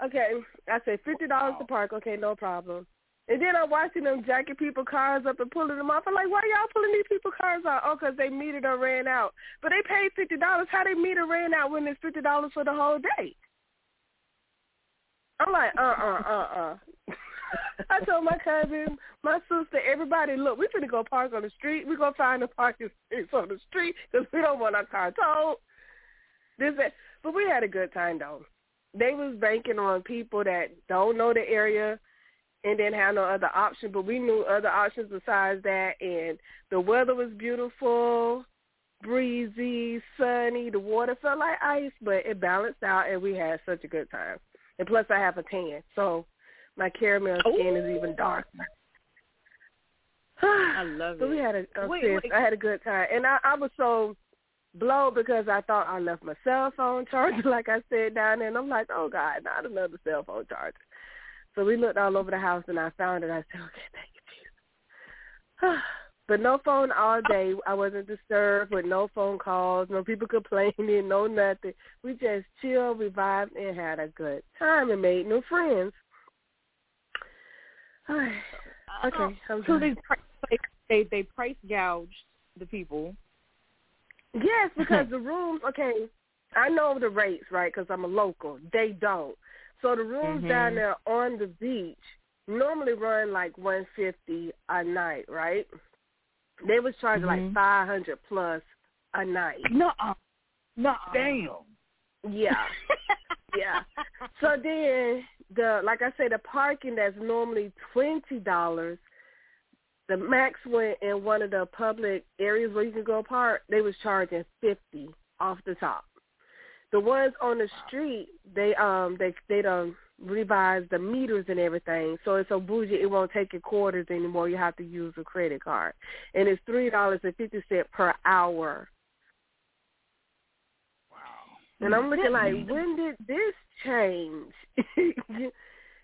Okay, I said fifty dollars to park. Okay, no problem. And then I'm watching them jacking people cars up and pulling them off. I'm like, why y'all pulling these people cars out? Oh, 'cause they meter done ran out. But they paid fifty dollars. How they meter ran out when it's fifty dollars for the whole day? I'm like, uh, uh, uh, uh. [laughs] I told my cousin, my sister, everybody, look, we finna go park on the street. We're gonna find the parking space on the street 'cause we don't want our car towed. This, that. but we had a good time though. They was banking on people that don't know the area and didn't have no other option, but we knew other options besides that. And the weather was beautiful, breezy, sunny. The water felt like ice, but it balanced out, and we had such a good time. And plus, I have a tan, so my caramel skin is even darker. [sighs] I love so it. we had a, a Wait, sis, wait. I had a good time, and I, I was so blown because I thought I left my cell phone charger, [laughs] like I said down there, and I'm like, oh God, not another cell phone charger. So we looked all over the house, and I found it. I said, okay, thank you, Jesus. [sighs] but no phone all day. I wasn't disturbed with no phone calls, no people [laughs] complaining, no nothing. We just chilled, we vibed, and had a good time and made new friends. [sighs] Uh, okay, I'm So they they they price gouged the people. Yes, because [laughs] the rooms. Okay, I know the rates, right? Because I'm a local. They don't. So the rooms Mhm. down there on the beach normally run like one fifty a night, right? They was charging like Mhm. five hundred plus a night. No, no, Damn. Yeah, [laughs] yeah. So then the like I said, the parking that's normally twenty dollars. The max went in one of the public areas where you can go park. They was charging fifty off the top. The ones on the street, they um they they done revised the meters and everything, so it's so bougie it won't take your quarters anymore. You have to use a credit card, and it's three dollars and fifty cent per hour. Wow. And I'm looking like, when did this change? [laughs]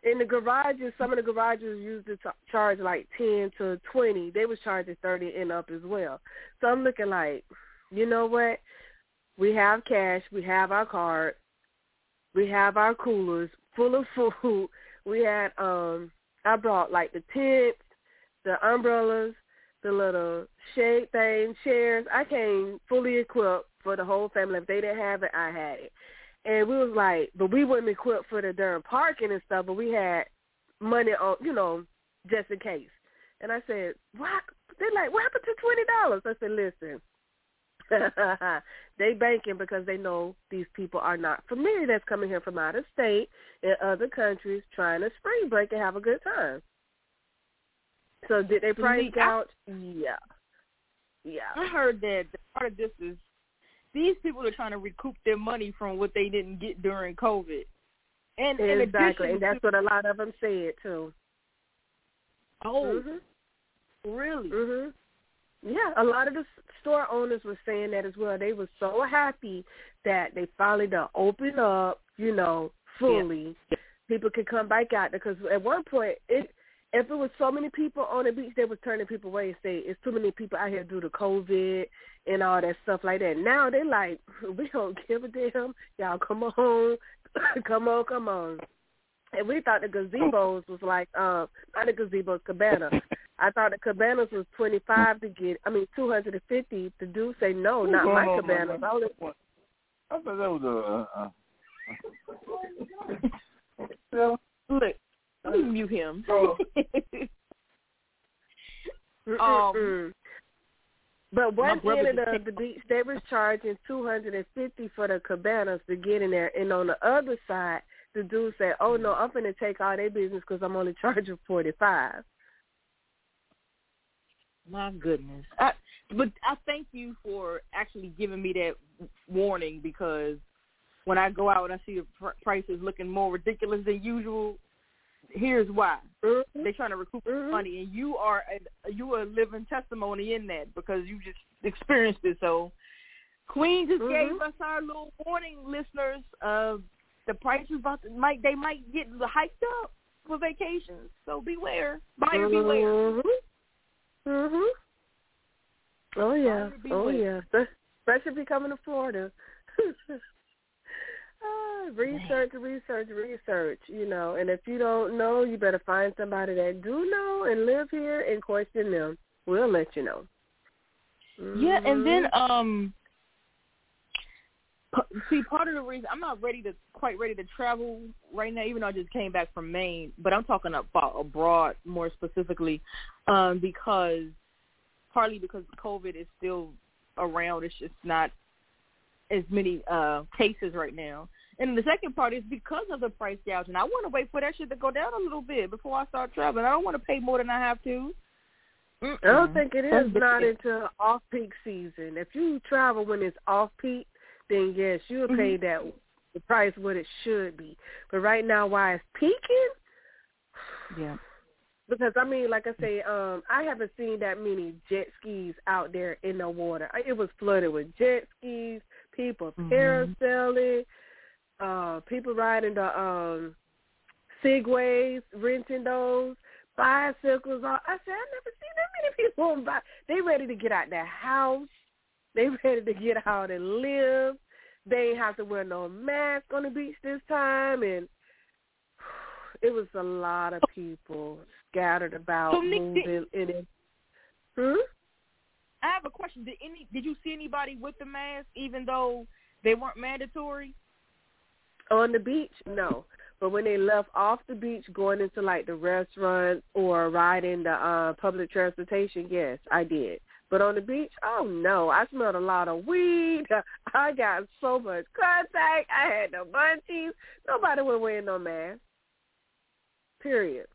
In the garages, some of the garages used to charge like ten to twenty. They was charging thirty and up as well. So I'm looking like, you know what? We have cash. We have our card. We have our coolers full of food. [laughs] We had um I brought like the tents, the umbrellas, the little shade thing, chairs. I came fully equipped for the whole family. If they didn't have it, I had it. And we was like, but we wasn't equipped for the darn parking and stuff, but we had money on, you know, just in case. And I said, what? They're like, what happened to twenty dollars? I said, listen, [laughs] they banking because they know these people are not familiar that's coming here from out of state in other countries trying to spring break and have a good time. So did they price I- gouge? Yeah. Yeah. I heard that part of this is these people are trying to recoup their money from what they didn't get during COVID. And Exactly. And that's what a lot of them said too. oh, Mhm. really? Mhm. Yeah, a lot of the store owners were saying that as well. They were so happy that they finally done opened up, you know, fully. People could come back out there because at one point, it if it was so many people on the beach, they was turning people away and say it's too many people out here due to COVID and all that stuff like that. Now they're like, [laughs] we don't give a damn. Y'all come on, [laughs] come on, come on. And we thought the gazebos was like, um, not the gazebos, cabana. I thought the cabanas was twenty five to get. I mean, two hundred and fifty. The dude say no, not my no, no, cabanas. no. I only I thought that was a. a, a [laughs] yeah. Look, let me mute him. Oh. [laughs] Um, But my one brother end of the, the beach, they was charging two hundred and fifty for the cabanas to get in there, and on the other side, the dude said, "Oh no, I'm going to take all their business because I'm only [laughs] charging forty five. My goodness. I, but I thank you for actually giving me that warning because when I go out and I see the pr- prices looking more ridiculous than usual, here's why. Mm-hmm. They're trying to recoup Mhm. money, and you are a, you are a living testimony in that because you just experienced it. So, Queen just Mhm. gave us our little warning, listeners. Of the prices about to, might they might get hiked up for vacations. So beware, buyer beware. Mhm. Oh yeah. Oh beware. yeah. Especially if you're coming to Florida. uh, [laughs] research, research, research. You know, and if you don't know, you better find somebody that do know and live here and question them. We'll let you know. Yeah, and then Mm-hmm. um, see, part of the reason I'm not ready to quite ready to travel right now, even though I just came back from Maine, but I'm talking about abroad more specifically, um, because partly because COVID is still around. It's just not as many uh cases right now. And the second part is because of the price gouging. I want to wait for that shit to go down a little bit before I start traveling. I don't want to pay more than I have to. I don't think it That's not thing. until off peak season. If you travel when it's off peak, then yes, you'll pay Mhm. that the price what it should be. But right now, while it's peaking, Yeah. because I mean, like I say, um, I haven't seen that many jet skis out there in the water. It was flooded with jet skis, people Mhm. parasailing, uh, people riding the um segways, renting those bicycles. All I said, I never seen that many [laughs] people on bike. They ready to get out their house. [laughs] They ready to get out and live. They ain't have to wear no mask on the beach this time, and [sighs] it was a lot of people scattered about So, Nick, did- moving in it. Hmm? I have a question. Did any did you see anybody with the mask even though they weren't mandatory? On the beach, no. But when they left off the beach, going into like the restaurant or riding the uh public transportation, yes, I did. But on the beach, oh no, I smelled a lot of weed. [laughs] I got so much contact. I had no munchies. Nobody was wearing no mask. Period.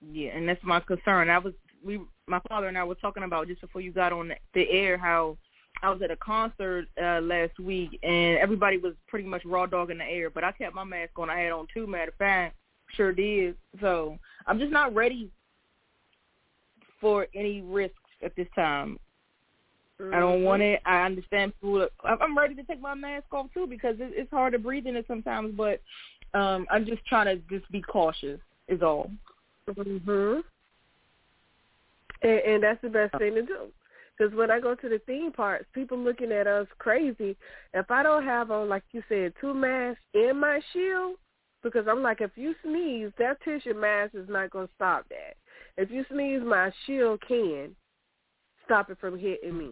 Yeah, and that's my concern. I was we my father and I were talking about just before you got on the, the air how I was at a concert uh last week and everybody was pretty much raw dog in the air, but I kept my mask on. I had on two matter of fact, sure did. So I'm just not ready for any risks at this time. I don't want it. I understand I'm ready to take my mask off too because it's hard to breathe in it sometimes. But um I'm just trying to just be cautious. Is all. Mhm. And, and that's the best thing to do. Because when I go to the theme parks, people looking at us crazy. If I don't have on, like you said, two masks and my shield, because I'm like, if you sneeze, that tissue mask is not going to stop that. If you sneeze, my shield can stop it from hitting me.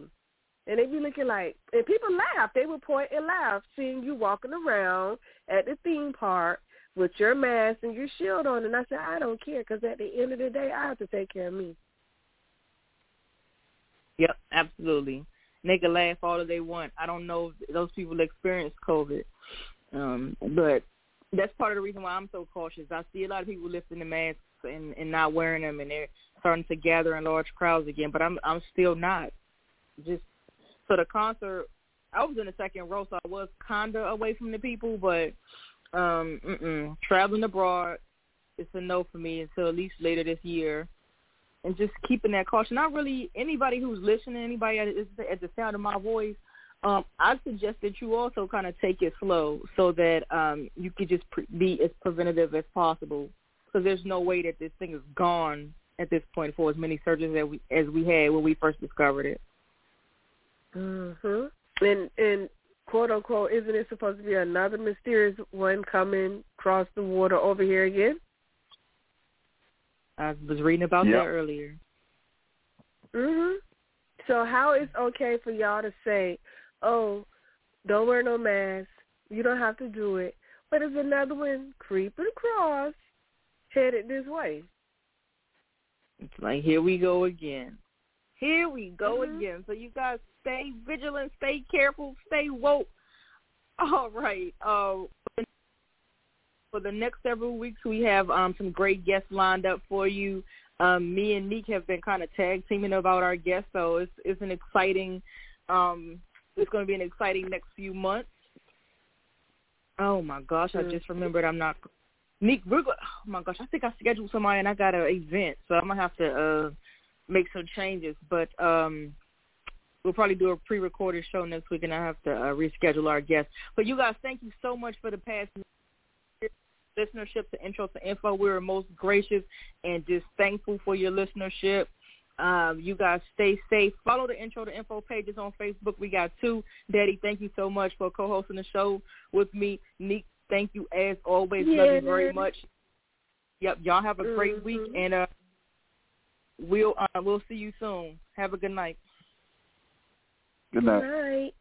And they be looking like, and people laugh. They would point and laugh seeing you walking around at the theme park with your mask and your shield on. And I said, I don't care because at the end of the day, I have to take care of me. Yep, absolutely. They can laugh all they want. I don't know if those people experience COVID, um, but that's part of the reason why I'm so cautious. I see a lot of people lifting the masks and, and not wearing them, and they're starting to gather in large crowds again. But I'm I'm still not. Just so the concert, I was in the second row, so I was kinda away from the people, but um, mm-mm. traveling abroad, it's a no for me until at least later this year and just keeping that caution. Not really anybody who's listening, anybody at, at the sound of my voice. Um, I suggest that you also kind of take it slow so that um, you could just pre- be as preventative as possible. Because there's no way that this thing is gone at this point for as many surgeries as we as we had when we first discovered it. Mhm. And and quote unquote, isn't it supposed to be another mysterious one coming across the water over here again? I was reading about Yep. that earlier. Mhm. So how is okay for y'all to say, "Oh, don't wear no mask. You don't have to do it," but there's another one creeping across, headed this way. It's like here we go again. Here we go Mhm. again. So you guys stay vigilant, stay careful, stay woke. [laughs] All right. Uh, for the next several weeks, we have um, some great guests lined up for you. Um, me and Neek have been kind of tag teaming about our guests, so it's it's an exciting. Um, it's going to be an exciting next few months. Oh my gosh! I just remembered I'm not. We're go- oh my gosh! I think I scheduled somebody and I got an event, so I'm gonna have to uh make some changes. But um we'll probably do a pre-recorded show next week, and I have to uh, reschedule our guests. But you guys, thank you so much for the past listenership to Intro to Info. We are most gracious and just thankful for your listenership. Um, you guys stay safe. Follow the Intro to Info pages on Facebook. We got two. Daddy, thank you so much for co-hosting the show with me. Neek, thank you as always. Yeah. Love you very much. Yep, y'all have a great Mhm. week, and uh, we'll uh, we'll see you soon. Have a good night. Good night. Good night.